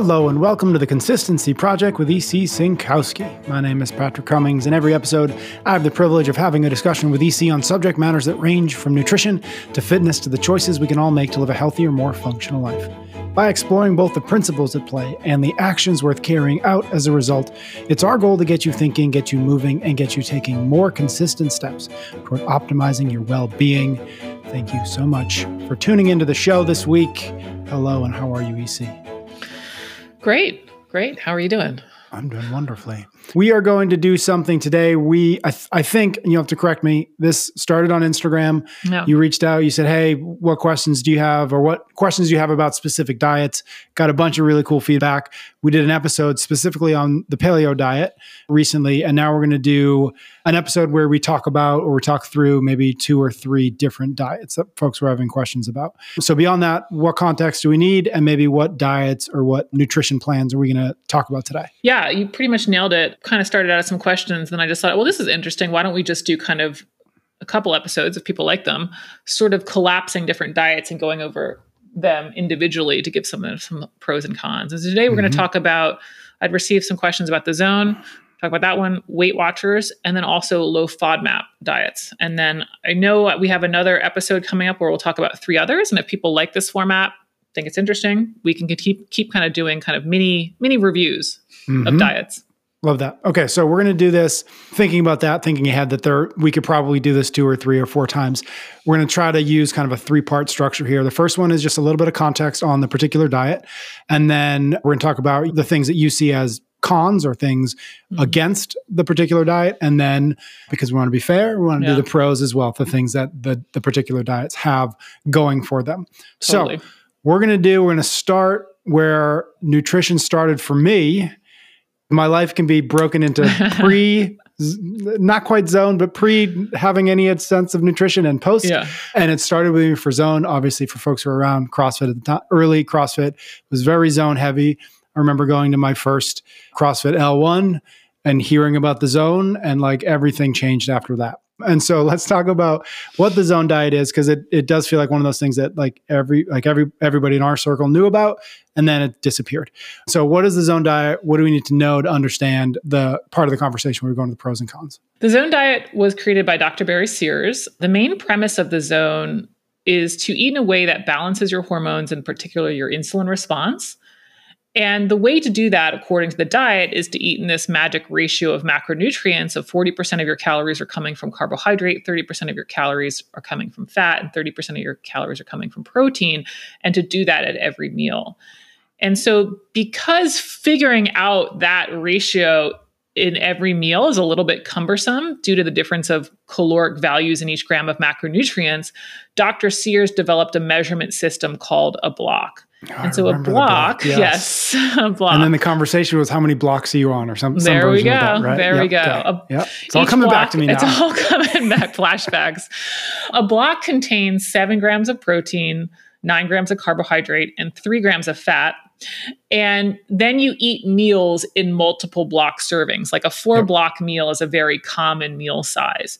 Hello and welcome to the Consistency Project with EC Synkowski. My name is Patrick Cummings. and every episode, I have the privilege of having a discussion with EC on subject matters that range from nutrition to fitness to the choices we can all make to live a healthier, more functional life. By exploring both the principles at play and the actions worth carrying out as a result, it's our goal to get you thinking, get you moving, and get you taking more consistent steps toward optimizing your well being. Thank you so much for tuning into the show this week. Hello, and how are you, EC? Great. Great. How are you doing? I'm doing wonderfully. We are going to do something today. We, I, th- I think you have to correct me. This started on Instagram. No. You reached out. You said, "Hey, what questions do you have, or what questions do you have about specific diets?" Got a bunch of really cool feedback. We did an episode specifically on the paleo diet recently, and now we're going to do an episode where we talk about or we talk through maybe two or three different diets that folks were having questions about. So beyond that, what context do we need, and maybe what diets or what nutrition plans are we going to talk about today? Yeah, you pretty much nailed it. Kind of started out of some questions, then I just thought, well, this is interesting. Why don't we just do kind of a couple episodes if people like them, sort of collapsing different diets and going over them individually to give some some pros and cons. And so today we're mm-hmm. going to talk about. I'd received some questions about the zone. Talk about that one, Weight Watchers, and then also low FODMAP diets. And then I know we have another episode coming up where we'll talk about three others. And if people like this format, think it's interesting, we can keep keep kind of doing kind of mini mini reviews mm-hmm. of diets. Love that. Okay, so we're going to do this thinking about that, thinking ahead that there we could probably do this two or three or four times. We're going to try to use kind of a three-part structure here. The first one is just a little bit of context on the particular diet, and then we're going to talk about the things that you see as cons or things mm-hmm. against the particular diet and then because we want to be fair we want to yeah. do the pros as well the things that the, the particular diets have going for them totally. so we're going to do we're going to start where nutrition started for me my life can be broken into pre not quite zone but pre having any sense of nutrition and post. Yeah. and it started with me for zone obviously for folks who are around crossfit at the time early crossfit was very zone heavy. I remember going to my first crossfit l1 and hearing about the zone and like everything changed after that and so let's talk about what the zone diet is because it, it does feel like one of those things that like every like every everybody in our circle knew about and then it disappeared. So what is the zone diet? What do we need to know to understand the part of the conversation where we're going to the pros and cons? The zone diet was created by Dr. Barry Sears. The main premise of the zone is to eat in a way that balances your hormones, and particularly your insulin response. And the way to do that, according to the diet, is to eat in this magic ratio of macronutrients of 40% of your calories are coming from carbohydrate, 30% of your calories are coming from fat, and 30% of your calories are coming from protein, and to do that at every meal. And so, because figuring out that ratio in every meal is a little bit cumbersome due to the difference of caloric values in each gram of macronutrients, Dr. Sears developed a measurement system called a block. Oh, and so a block, block yes. yes. a block. And then the conversation was how many blocks are you on, or something. There some we go. That, right? There yep, we go. Okay. Yep. It's all coming block, back to me now. It's all coming back. Flashbacks. A block contains seven grams of protein, nine grams of carbohydrate, and three grams of fat and then you eat meals in multiple block servings. Like a four block meal is a very common meal size.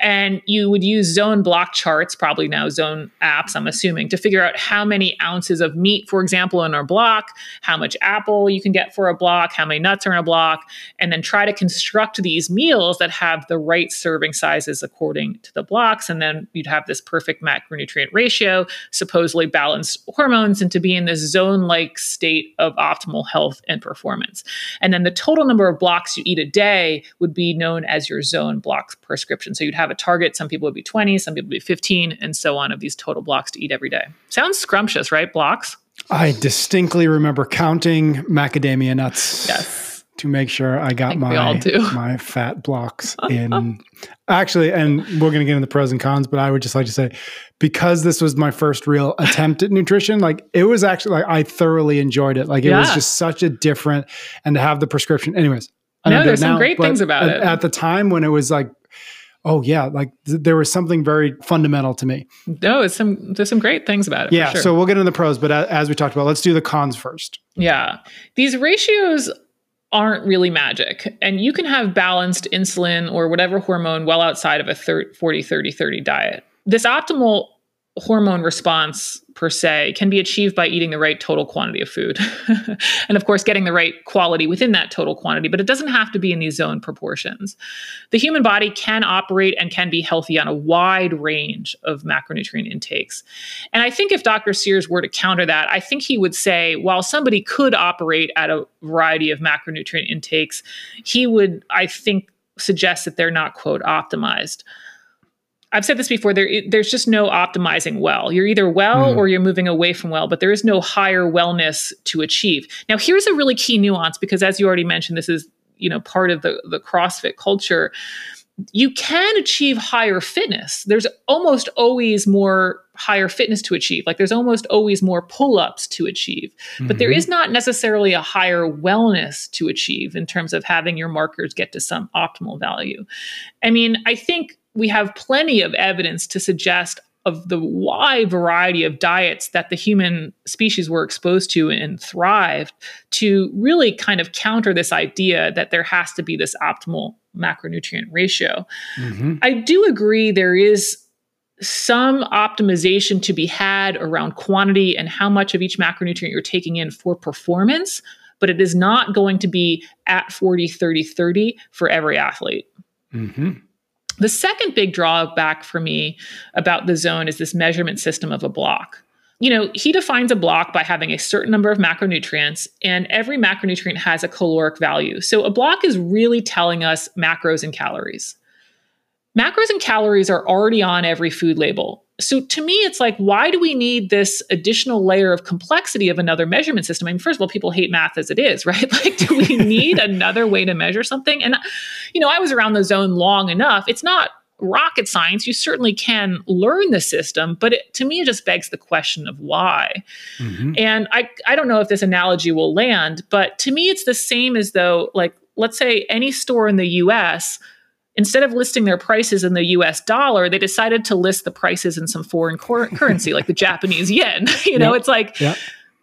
And you would use zone block charts, probably now zone apps, I'm assuming, to figure out how many ounces of meat, for example, in a block, how much apple you can get for a block, how many nuts are in a block, and then try to construct these meals that have the right serving sizes according to the blocks. And then you'd have this perfect macronutrient ratio, supposedly balanced hormones, and to be in this zone like state of optimal health and performance. And then the total number of blocks you eat a day would be known as your zone block prescription. So you'd have a target. Some people would be 20, some people would be 15, and so on of these total blocks to eat every day. Sounds scrumptious, right? Blocks. I distinctly remember counting macadamia nuts. Yes to make sure I got I my my fat blocks in. Actually, and we're going to get into the pros and cons, but I would just like to say because this was my first real attempt at nutrition, like it was actually like I thoroughly enjoyed it. Like it yeah. was just such a different and to have the prescription. Anyways, I no, there's some great things about at, it. At the time when it was like oh yeah, like th- there was something very fundamental to me. No, it's some there's some great things about it. Yeah, sure. so we'll get into the pros, but as we talked about, let's do the cons first. Yeah, these ratios aren't really magic. And you can have balanced insulin or whatever hormone well outside of a 30, 40 30 30 diet. This optimal hormone response per se can be achieved by eating the right total quantity of food. and of course, getting the right quality within that total quantity, but it doesn't have to be in these zone proportions. The human body can operate and can be healthy on a wide range of macronutrient intakes. And I think if Dr. Sears were to counter that, I think he would say while somebody could operate at a variety of macronutrient intakes, he would, I think, suggest that they're not, quote, optimized. I've said this before. There, there's just no optimizing well. You're either well mm. or you're moving away from well, but there is no higher wellness to achieve. Now, here's a really key nuance because, as you already mentioned, this is you know part of the the CrossFit culture. You can achieve higher fitness. There's almost always more higher fitness to achieve. Like there's almost always more pull ups to achieve, mm-hmm. but there mm-hmm. is not necessarily a higher wellness to achieve in terms of having your markers get to some optimal value. I mean, I think we have plenty of evidence to suggest of the wide variety of diets that the human species were exposed to and thrived to really kind of counter this idea that there has to be this optimal macronutrient ratio. Mm-hmm. I do agree there is some optimization to be had around quantity and how much of each macronutrient you're taking in for performance, but it is not going to be at 40, 30, 30 for every athlete. Mm-hmm. The second big drawback for me about the zone is this measurement system of a block. You know, he defines a block by having a certain number of macronutrients, and every macronutrient has a caloric value. So a block is really telling us macros and calories. Macros and calories are already on every food label so to me it's like why do we need this additional layer of complexity of another measurement system? I mean first of all people hate math as it is right? Like do we need another way to measure something? And you know i was around the zone long enough. It's not rocket science. You certainly can learn the system but it, to me it just begs the question of why. Mm-hmm. and i i don't know if this analogy will land but to me it's the same as though like let's say any store in the us instead of listing their prices in the US dollar, they decided to list the prices in some foreign cor- currency, like the Japanese yen. you know, yep. it's like, yep.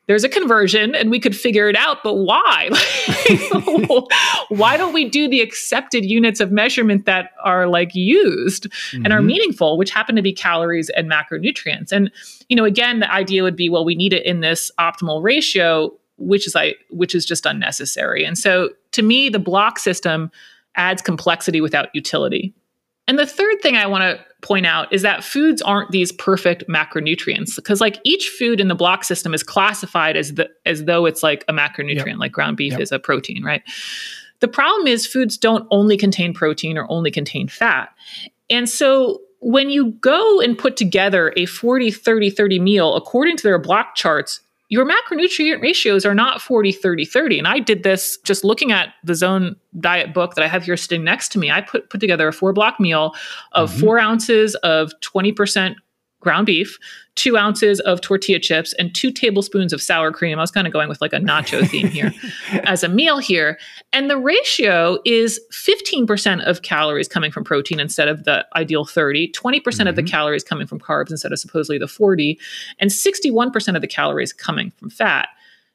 there's a conversion and we could figure it out, but why? why don't we do the accepted units of measurement that are like used mm-hmm. and are mm-hmm. meaningful, which happen to be calories and macronutrients? And, you know, again, the idea would be, well, we need it in this optimal ratio, which is like which is just unnecessary. And so to me, the block system adds complexity without utility. And the third thing I want to point out is that foods aren't these perfect macronutrients because like each food in the block system is classified as the as though it's like a macronutrient yep. like ground beef yep. is a protein, right? The problem is foods don't only contain protein or only contain fat. And so when you go and put together a 40 30 30 meal according to their block charts, your macronutrient ratios are not 40 30 30 and i did this just looking at the zone diet book that i have here sitting next to me i put put together a four block meal of mm-hmm. four ounces of 20% ground beef, two ounces of tortilla chips, and two tablespoons of sour cream. I was kind of going with like a nacho theme here as a meal here. And the ratio is 15% of calories coming from protein instead of the ideal 30, 20% mm hmm of the mm-hmm. calories coming from carbs instead of supposedly the 40, and 61% of the calories coming from fat.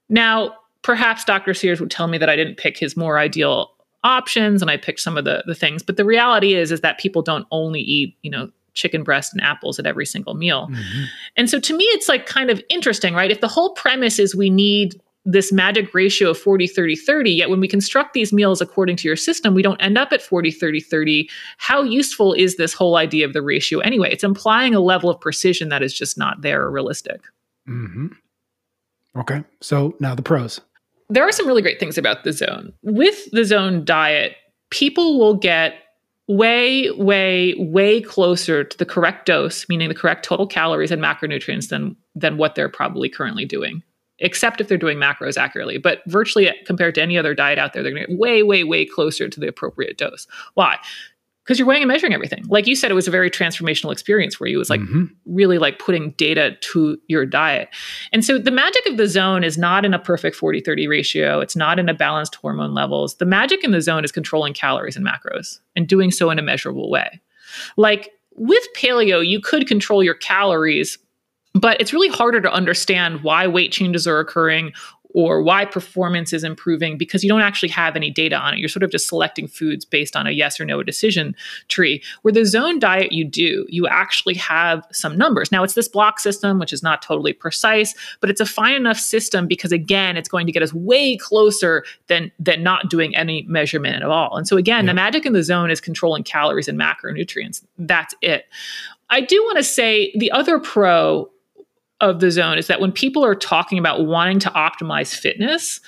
Now, perhaps Dr. Sears would tell me that I didn't pick his more ideal options and I picked some of the the things. But the reality is is that people don't only eat, you know, chicken breast and apples at every single meal. Mm-hmm. And so to me, it's like kind of interesting, right? If the whole premise is we need this magic ratio of 40 30 30 yet when we construct these meals according to your system we don't end up at 40 30 30 how useful is this whole idea of the ratio anyway it's implying a level of precision that is just not there or realistic mm-hmm. okay so now the pros there are some really great things about the zone with the zone diet people will get way, way, way closer to the correct dose, meaning the correct total calories and macronutrients than than what they're probably currently doing. Except if they're doing macros accurately, but virtually compared to any other diet out there, they're going to get way, way, way closer to the appropriate dose. Why? Because you're weighing and measuring everything. Like you said, it was a very transformational experience for you. Was like mm-hmm. really like putting data to your diet. And so the magic of the zone is not in a perfect 40 30 ratio, it's not in a balanced hormone levels. The magic in the zone is controlling calories and macros and doing so in a measurable way. Like with paleo, you could control your calories, but it's really harder to understand why weight changes are occurring or why performance is improving because you don't actually have any data on it. You're sort of just selecting foods based on a yes or no decision tree. Where the zone diet, you do, you actually have some numbers. Now, it's this block system, which is not totally precise, but it's a fine enough system because, again, it's going to get us way closer than, than not doing any measurement at all. And so, again, yeah. the magic in the zone is controlling calories and macronutrients. That's it. I do want to say the other pro of the zone is that when people are talking about wanting to optimize fitness,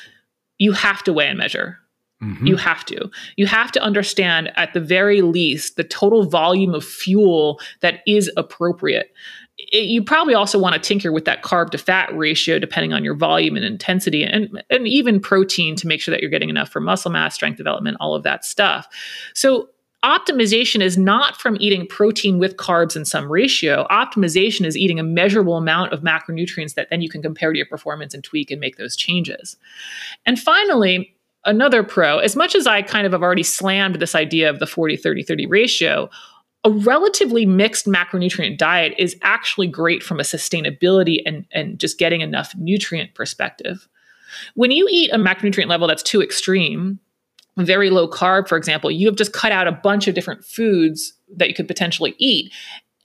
you have to weigh and measure. Mm-hmm. You have to. You have to understand, at the very least, the total volume of fuel that is appropriate. It, you probably also want to tinker with that carb to fat ratio, depending on your volume and intensity, and, and even protein to make sure that you're getting enough for muscle mass, strength development, all of that stuff. So, optimization is not from eating protein with carbs in some ratio. Optimization is eating a measurable amount of macronutrients that then you can compare to your performance and tweak and make those changes. And finally, another pro, as much as I kind of have already slammed this idea of the 40 30 30 ratio, a relatively mixed macronutrient diet is actually great from a sustainability and, and just getting enough nutrient perspective. When you eat a macronutrient level that's too extreme, very low carb, for example, you have just cut out a bunch of different foods that you could potentially eat.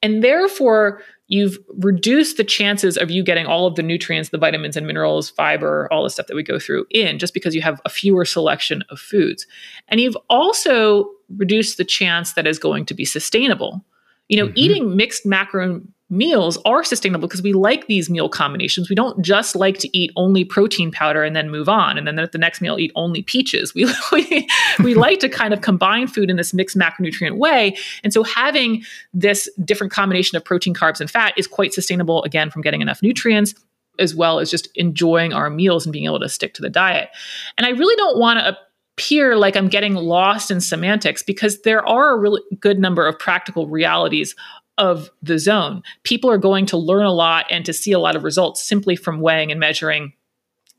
And therefore, you've reduced the chances of you getting all of the nutrients, the vitamins and minerals, fiber, all the stuff that we go through in just because you have a fewer selection of foods. And you've also reduced the chance that is going to be sustainable. You know, mm-hmm. eating mixed macro meals are sustainable because we like these meal combinations. We don't just like to eat only protein powder and then move on. And then at the next meal, eat only peaches. We, we, we like to kind of combine food in this mixed macronutrient way. And so having this different combination of protein, carbs, and fat is quite sustainable, again, from getting enough nutrients as well as just enjoying our meals and being able to stick to the diet. And I really don't want to appear like I'm getting lost in semantics because there are a really good number of practical realities of the zone. People are going to learn a lot and to see a lot of results simply from weighing and measuring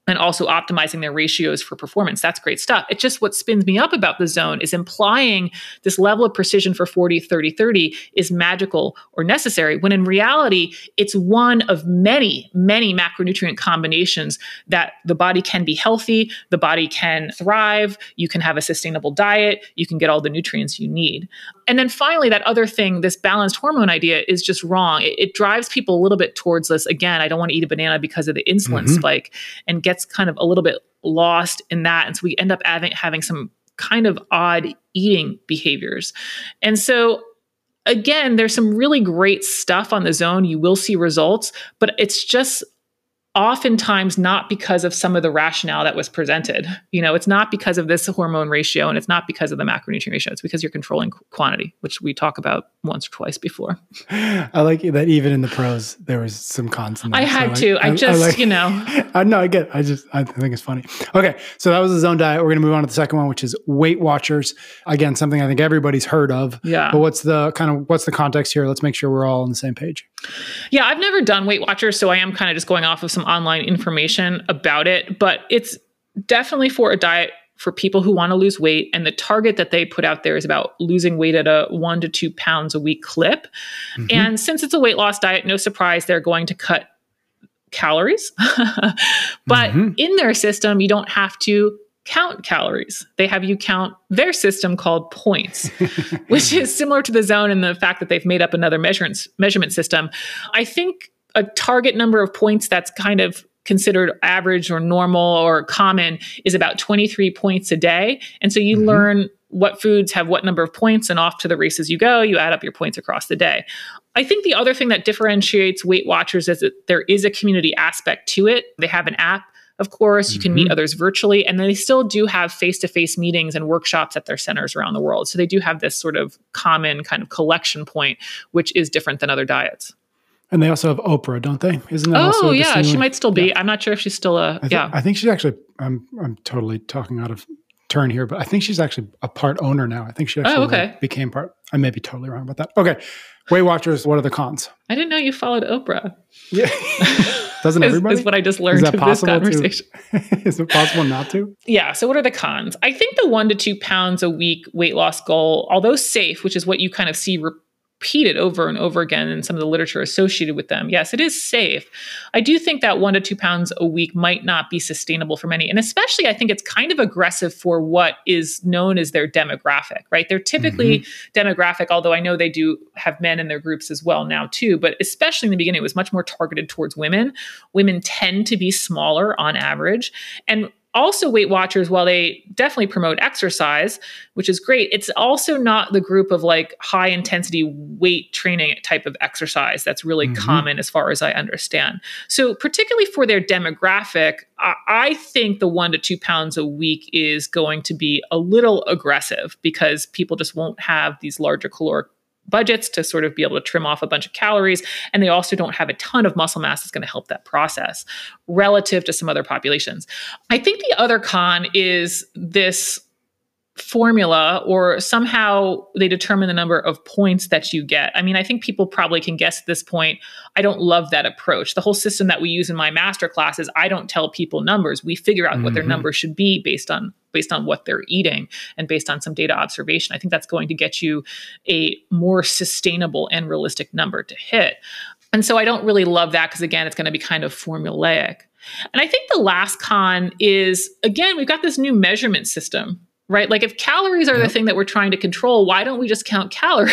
and also optimizing their ratios for performance. That's great stuff. It's just what spins me up about the zone is implying this level of precision for 40, 30, 30 is magical or necessary, when in reality, it's one of many, many macronutrient combinations that the body can be healthy, the body can thrive, you can have a sustainable diet, you can get all the nutrients you need. And then finally, that other thing, this balanced hormone idea is just wrong. It, it drives people a little bit towards this. Again, I don't want to eat a banana because of the insulin mm-hmm. spike and get gets kind of a little bit lost in that. And so we end up having, having some kind of odd eating behaviors. And so again, there's some really great stuff on the zone. You will see results, but it's just oftentimes not because of some of the rationale that was presented. You know, it's not because of this hormone ratio and it's not because of the macronutrient ratio. It's because you're controlling quantity, which we talk about once or twice before. I like that even in the pros, there was some cons. I had so to. I, I just, I like, you know. I know, I get it. I just, I think it's funny. Okay. So that was the zone diet. We're going to move on to the second one, which is Weight Watchers. Again, something I think everybody's heard of. Yeah. But what's the kind of, what's the context here? Let's make sure we're all on the same page. Yeah. I've never done Weight Watchers. So I am kind of just going off of some online information about it, but it's definitely for a diet for people who want to lose weight. And the target that they put out there is about losing weight at a one to two pounds a week clip. Mm-hmm. And since it's a weight loss diet, no surprise, they're going to cut calories. but mm-hmm. in their system, you don't have to count calories. They have you count their system called points, which is similar to the zone in the fact that they've made up another measurement measurement system. I think a target number of points that's kind of considered average or normal or common is about 23 points a day. And so you mm-hmm. learn what foods have what number of points and off to the races you go. You add up your points across the day. I think the other thing that differentiates Weight Watchers is that there is a community aspect to it. They have an app. Of course, you can mm-hmm. meet others virtually, and they still do have face to face meetings and workshops at their centers around the world. So they do have this sort of common kind of collection point, which is different than other diets. And they also have Oprah, don't they? Isn't that? Oh yeah, she might still be. Yeah. I'm not sure if she's still a. I th- yeah, I think she's actually. I'm I'm totally talking out of turn here, but I think she's actually a part owner now. I think she oh, actually oh, okay. like, became part. I may be totally wrong about that. Okay, Weight Watchers. What are the cons? I didn't know you followed Oprah. Yeah, doesn't everybody? Is, is what I just learned possible this conversation. To, is it possible not to? Yeah. So what are the cons? I think the one to two pounds a week weight loss goal, although safe, which is what you kind of see. Re- repeated over and over again in some of the literature associated with them. Yes, it is safe. I do think that one to two pounds a week might not be sustainable for many. And especially, I think it's kind of aggressive for what is known as their demographic, right? They're typically mm-hmm. demographic, although I know they do have men in their groups as well now, too. But especially in the beginning, it was much more targeted towards women. Women tend to be smaller on average. And also weight watchers while they definitely promote exercise which is great it's also not the group of like high intensity weight training type of exercise that's really mm-hmm. common as far as i understand so particularly for their demographic I, I think the one to two pounds a week is going to be a little aggressive because people just won't have these larger caloric budgets to sort of be able to trim off a bunch of calories. And they also don't have a ton of muscle mass that's going to help that process relative to some other populations. I think the other con is this formula or somehow they determine the number of points that you get. I mean, I think people probably can guess at this point. I don't love that approach. The whole system that we use in my master classes, I don't tell people numbers. We figure out mm-hmm. what their mm-hmm. numbers should be based on based on what they're eating and based on some data observation. I think that's going to get you a more sustainable and realistic number to hit. And so I don't really love that because again, it's going to be kind of formulaic. And I think the last con is again, we've got this new measurement system right? Like if calories are yep. the thing that we're trying to control, why don't we just count calories?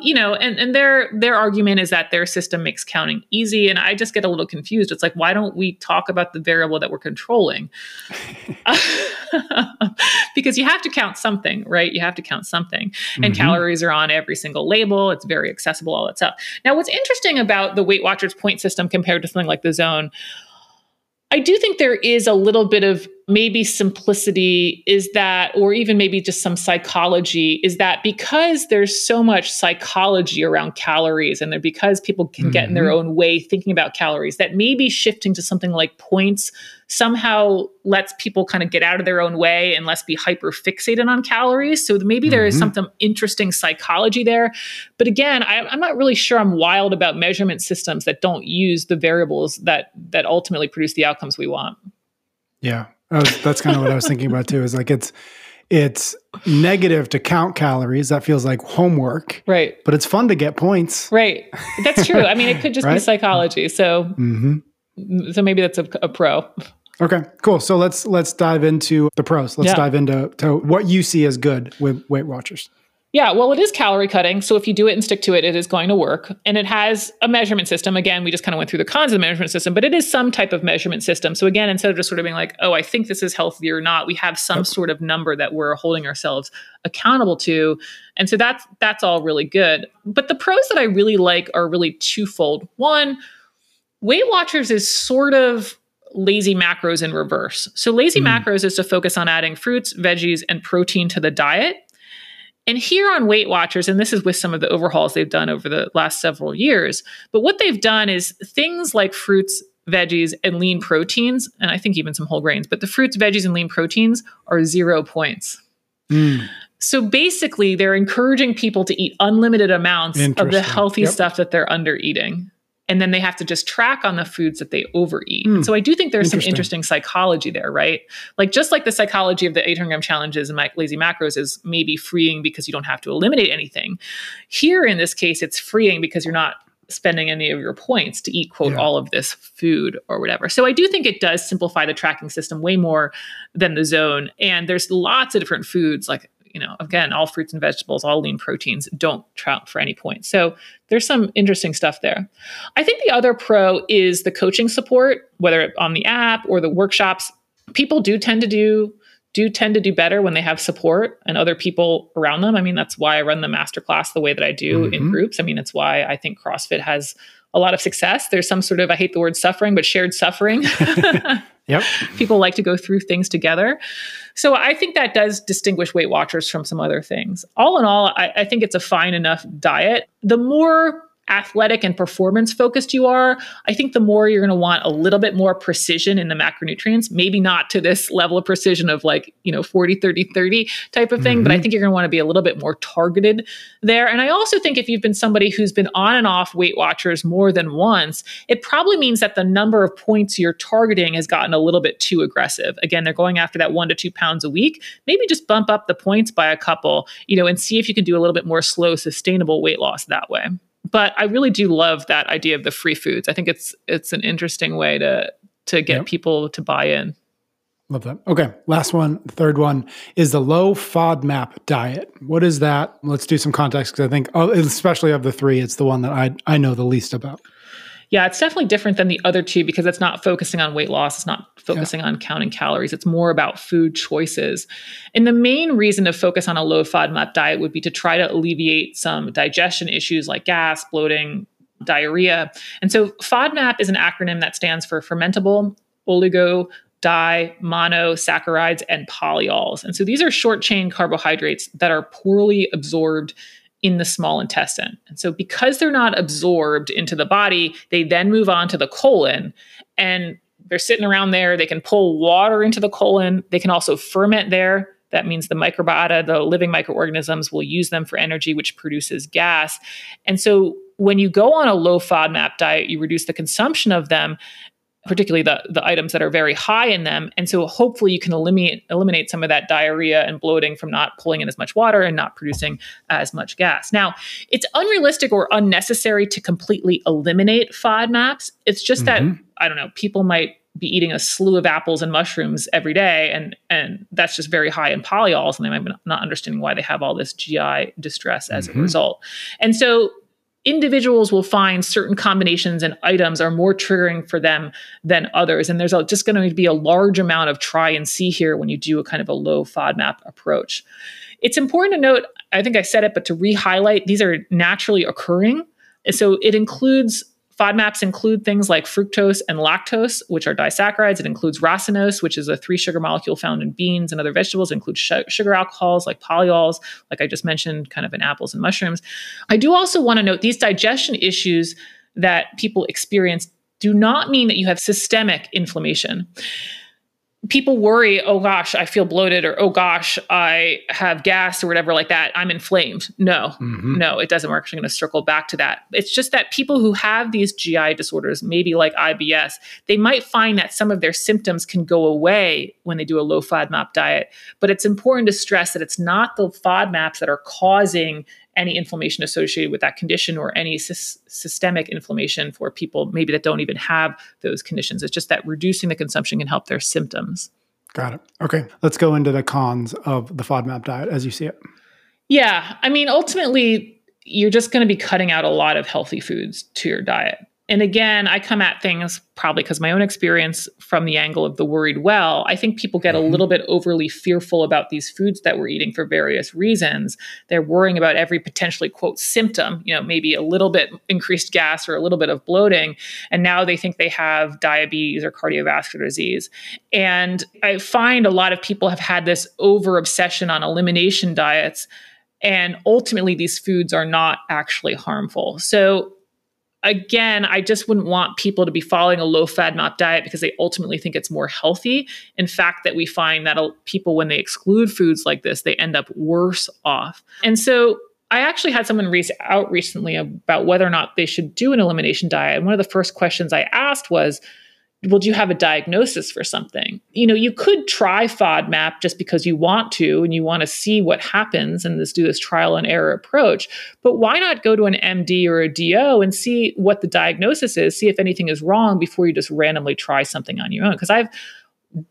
you know, and, and their their argument is that their system makes counting easy. And I just get a little confused. It's like, why don't we talk about the variable that we're controlling? because you have to count something, right? You have to count something. And mm-hmm. calories are on every single label. It's very accessible, all that stuff. Now, what's interesting about the Weight Watchers point system compared to something like the zone I do think there is a little bit of maybe simplicity is that, or even maybe just some psychology, is that because there's so much psychology around calories and because people can mm-hmm. get in their mm-hmm. own way thinking about calories, that maybe shifting to something like points somehow lets people kind of get out of their own way and less be hyper fixated on calories. So maybe there is mm-hmm. some interesting psychology there. But again, I, I'm not really sure I'm wild about measurement systems that don't use the variables that that ultimately produce the outcomes we want. Yeah, was, that's kind of what I was thinking about too. Is like it's it's negative to count calories. That feels like homework. Right. But it's fun to get points. Right. That's true. I mean, it could just right? be psychology. So, mm-hmm. so maybe that's a, a pro. Okay, cool. So let's let's dive into the pros. Let's yeah. dive into to what you see as good with Weight Watchers. Yeah, well, it is calorie cutting. So if you do it and stick to it, it is going to work. And it has a measurement system. Again, we just kind of went through the cons of the measurement system, but it is some type of measurement system. So again, instead of just sort of being like, oh, I think this is healthy or not, we have some sort of number that we're holding ourselves accountable to. And so that's that's all really good. But the pros that I really like are really twofold. One, Weight Watchers is sort of lazy macros in reverse. So, lazy mm. macros is to focus on adding fruits, veggies, and protein to the diet. And here on Weight Watchers, and this is with some of the overhauls they've done over the last several years, but what they've done is things like fruits, veggies, and lean proteins, and I think even some whole grains, but the fruits, veggies, and lean proteins are zero points. Mm. So basically, they're encouraging people to eat unlimited amounts of the healthy yep. stuff that they're under eating and then they have to just track on the foods that they overeat. Mm, so I do think there's interesting. some interesting psychology there, right? Like just like the psychology of the 800 gram challenges and my lazy macros is maybe freeing because you don't have to eliminate anything. Here in this case, it's freeing because you're not spending any of your points to eat quote yeah. all of this food or whatever. So I do think it does simplify the tracking system way more than the zone. And there's lots of different foods like you know, again, all fruits and vegetables, all lean proteins don't count for any point. So there's some interesting stuff there. I think the other pro is the coaching support, whether on the app or the workshops. People do tend to do do tend to do better when they have support and other people around them. I mean, that's why I run the masterclass the way that I do mm-hmm. in groups. I mean, it's why I think CrossFit has a lot of success. There's some sort of, I hate the word suffering, but shared suffering. yep. People like to go through things together. So I think that does distinguish Weight Watchers from some other things. All in all, I, I think it's a fine enough diet. The more athletic and performance focused you are, I think the more you're going to want a little bit more precision in the macronutrients, maybe not to this level of precision of like, you know, 40, 30, 30 type of thing, mm-hmm. but I mm-hmm. think you're going to want to be a little bit more targeted there. And I also think if you've been somebody who's been on and off Weight Watchers more than once, it probably means that the number of points you're targeting has gotten a little bit too aggressive. Again, they're going after that one to two pounds a week. Maybe just bump up the points by a couple, you know, and see if you can do a little bit more slow, sustainable weight loss that way but I really do love that idea of the free foods. I think it's it's an interesting way to to get yep. people to buy in. Love that. Okay, last one, third one is the low FODMAP diet. What is that? Let's do some context because I think, oh, especially of the three, it's the one that I I know the least about. Yeah, it's definitely different than the other two because it's not focusing on weight loss. It's not focusing yeah. on counting calories. It's more about food choices. And the main reason to focus on a low FODMAP diet would be to try to alleviate some digestion issues like gas, bloating, diarrhea. And so FODMAP is an acronym that stands for fermentable, oligo, di, monosaccharides, and polyols. And so these are short chain carbohydrates that are poorly absorbed in the small intestine. And so, because they're not absorbed into the body, they then move on to the colon and they're sitting around there. They can pull water into the colon. They can also ferment there. That means the microbiota, the living microorganisms, will use them for energy, which produces gas. And so, when you go on a low FODMAP diet, you reduce the consumption of them particularly the, the items that are very high in them. And so hopefully you can eliminate eliminate some of that diarrhea and bloating from not pulling in as much water and not producing as much gas. Now, it's unrealistic or unnecessary to completely eliminate FODMAPs. It's just mm-hmm. that I don't know, people might be eating a slew of apples and mushrooms every day and and that's just very high in polyols and they might be not understanding why they have all this GI distress as mm-hmm. a result. And so individuals will find certain combinations and items are more triggering for them than others. And there's a, just going to be a large amount of try and see here when you do a kind of a low FODMAP approach. It's important to note, I think I said it, but to re highlight, these are naturally occurring. So it includes FODMAPs include things like fructose and lactose, which are disaccharides. It includes raffinose, which is a three sugar molecule found in beans and other vegetables. It includes sh- sugar alcohols like polyols, like I just mentioned, kind of in apples and mushrooms. I do also want to note these digestion issues that people experience do not mean that you have systemic inflammation people worry, oh gosh, I feel bloated, or oh gosh, I have gas, or whatever like that. I'm inflamed. No, mm-hmm. no, it doesn't work. I'm going to circle back to that. It's just that people who have these GI disorders, maybe like IBS, they might find that some of their symptoms can go away when they do a low FODMAP diet. But it's important to stress that it's not the FODMAPs that are causing any inflammation associated with that condition or any sy- systemic inflammation for people maybe that don't even have those conditions. It's just that reducing the consumption can help their symptoms. Got it. Okay. Let's go into the cons of the FODMAP diet as you see it. Yeah. I mean, ultimately, you're just going to be cutting out a lot of healthy foods to your diet and again, I come at things probably because my own experience from the angle of the worried well. I think people get a mm-hmm. little bit overly fearful about these foods that we're eating for various reasons. They're worrying about every potentially quote symptom, you know, maybe a little bit increased gas or a little bit of bloating. And now they think they have diabetes or cardiovascular disease. And I find a lot of people have had this over obsession on elimination diets. And ultimately, these foods are not actually harmful. So again, I just wouldn't want people to be following a low FODMAP diet because they ultimately think it's more healthy. In fact, that we find that people, when they exclude foods like this, they end up worse off. And so I actually had someone reach out recently about whether or not they should do an elimination diet. And one of the first questions I asked was, well, do you have a diagnosis for something? You know, you could try FODMAP just because you want to and you want to see what happens and this do this trial and error approach. But why not go to an MD or a DO and see what the diagnosis is, see if anything is wrong before you just randomly try something on your own? Because I've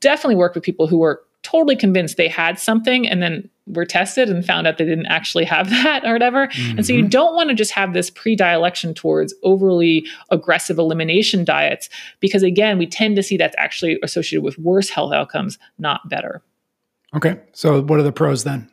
definitely worked with people who were totally convinced they had something and then were tested and found out they didn't actually have that or whatever. Mm-hmm. And so you mm-hmm. don't want to just have this predilection towards overly aggressive elimination diets because again, we tend to see that's actually associated with worse health outcomes, not better. Okay. So, what are the pros then?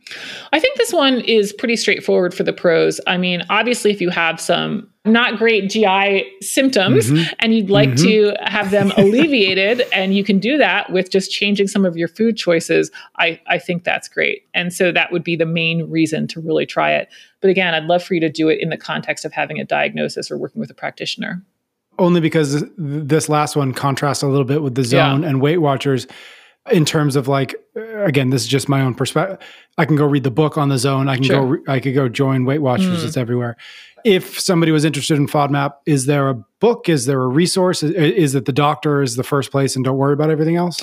I think this one is pretty straightforward for the pros. I mean, obviously, if you have some not great GI symptoms mm-hmm. and you'd like mm-hmm. to have them alleviated, and you can do that with just changing some of your food choices, I, I think that's great. And so, that would be the main reason to really try it. But again, I'd love for you to do it in the context of having a diagnosis or working with a practitioner. Only because this last one contrasts a little bit with the zone yeah. and Weight Watchers in terms of like again this is just my own perspective i can go read the book on the zone i can sure. go i could go join weight watchers mm. it's everywhere if somebody was interested in fodmap is there a book is there a resource is, is it the doctor is the first place and don't worry about everything else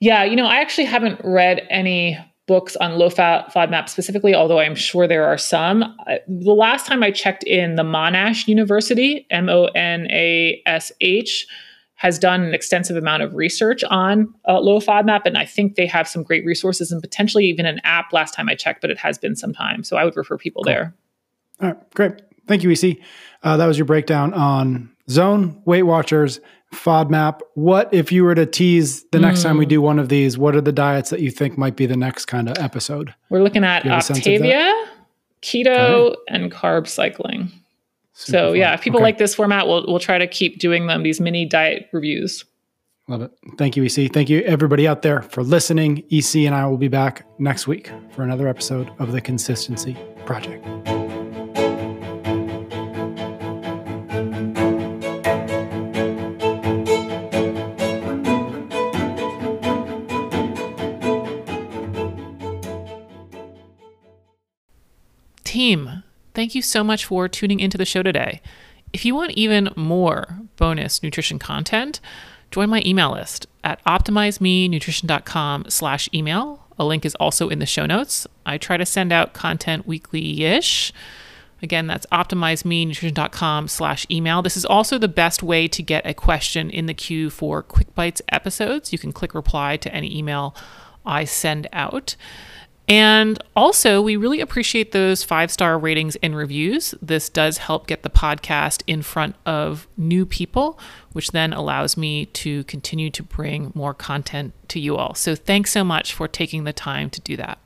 yeah you know i actually haven't read any books on low fat FODMAP specifically, although I'm sure there are some. the last time I checked in, the Monash University, M O N A S H, has done an extensive amount of research on uh, low FODMAP, and I think they have some great resources and potentially even an app. Last time I checked, but it has been some time, so I would refer people cool. there. All right, great. Thank you, EC. Uh, that was your breakdown on Zone, Weight Watchers, FODMAP. What if you were to tease the next mm. time we mm. do one of these? What are the diets that you think might be the next kind of episode? We're looking at Optavia, keto, okay. and carb cycling. Super so fun. yeah, if people okay. like this format, we'll we'll try to keep doing them these mini diet reviews. Love it. Thank you, EC. Thank you everybody out there for listening. EC and I will be back next week for another episode of the Consistency Project. Team Thank you so much for tuning into the show today. If you want even more bonus nutrition content, join my email list at optimizemenutrition.com slash email. A link is also in the show notes. I try to send out content weekly-ish. Again, that's optimizemenutrition.com slash email. This is also the best way to get a question in the queue for Quick Bites episodes. You can click reply to any email I send out. And also, we really appreciate those five star ratings and reviews. This does help get the podcast in front of new people, which then allows me to continue to bring more content to you all. So, thanks so much for taking the time to do that.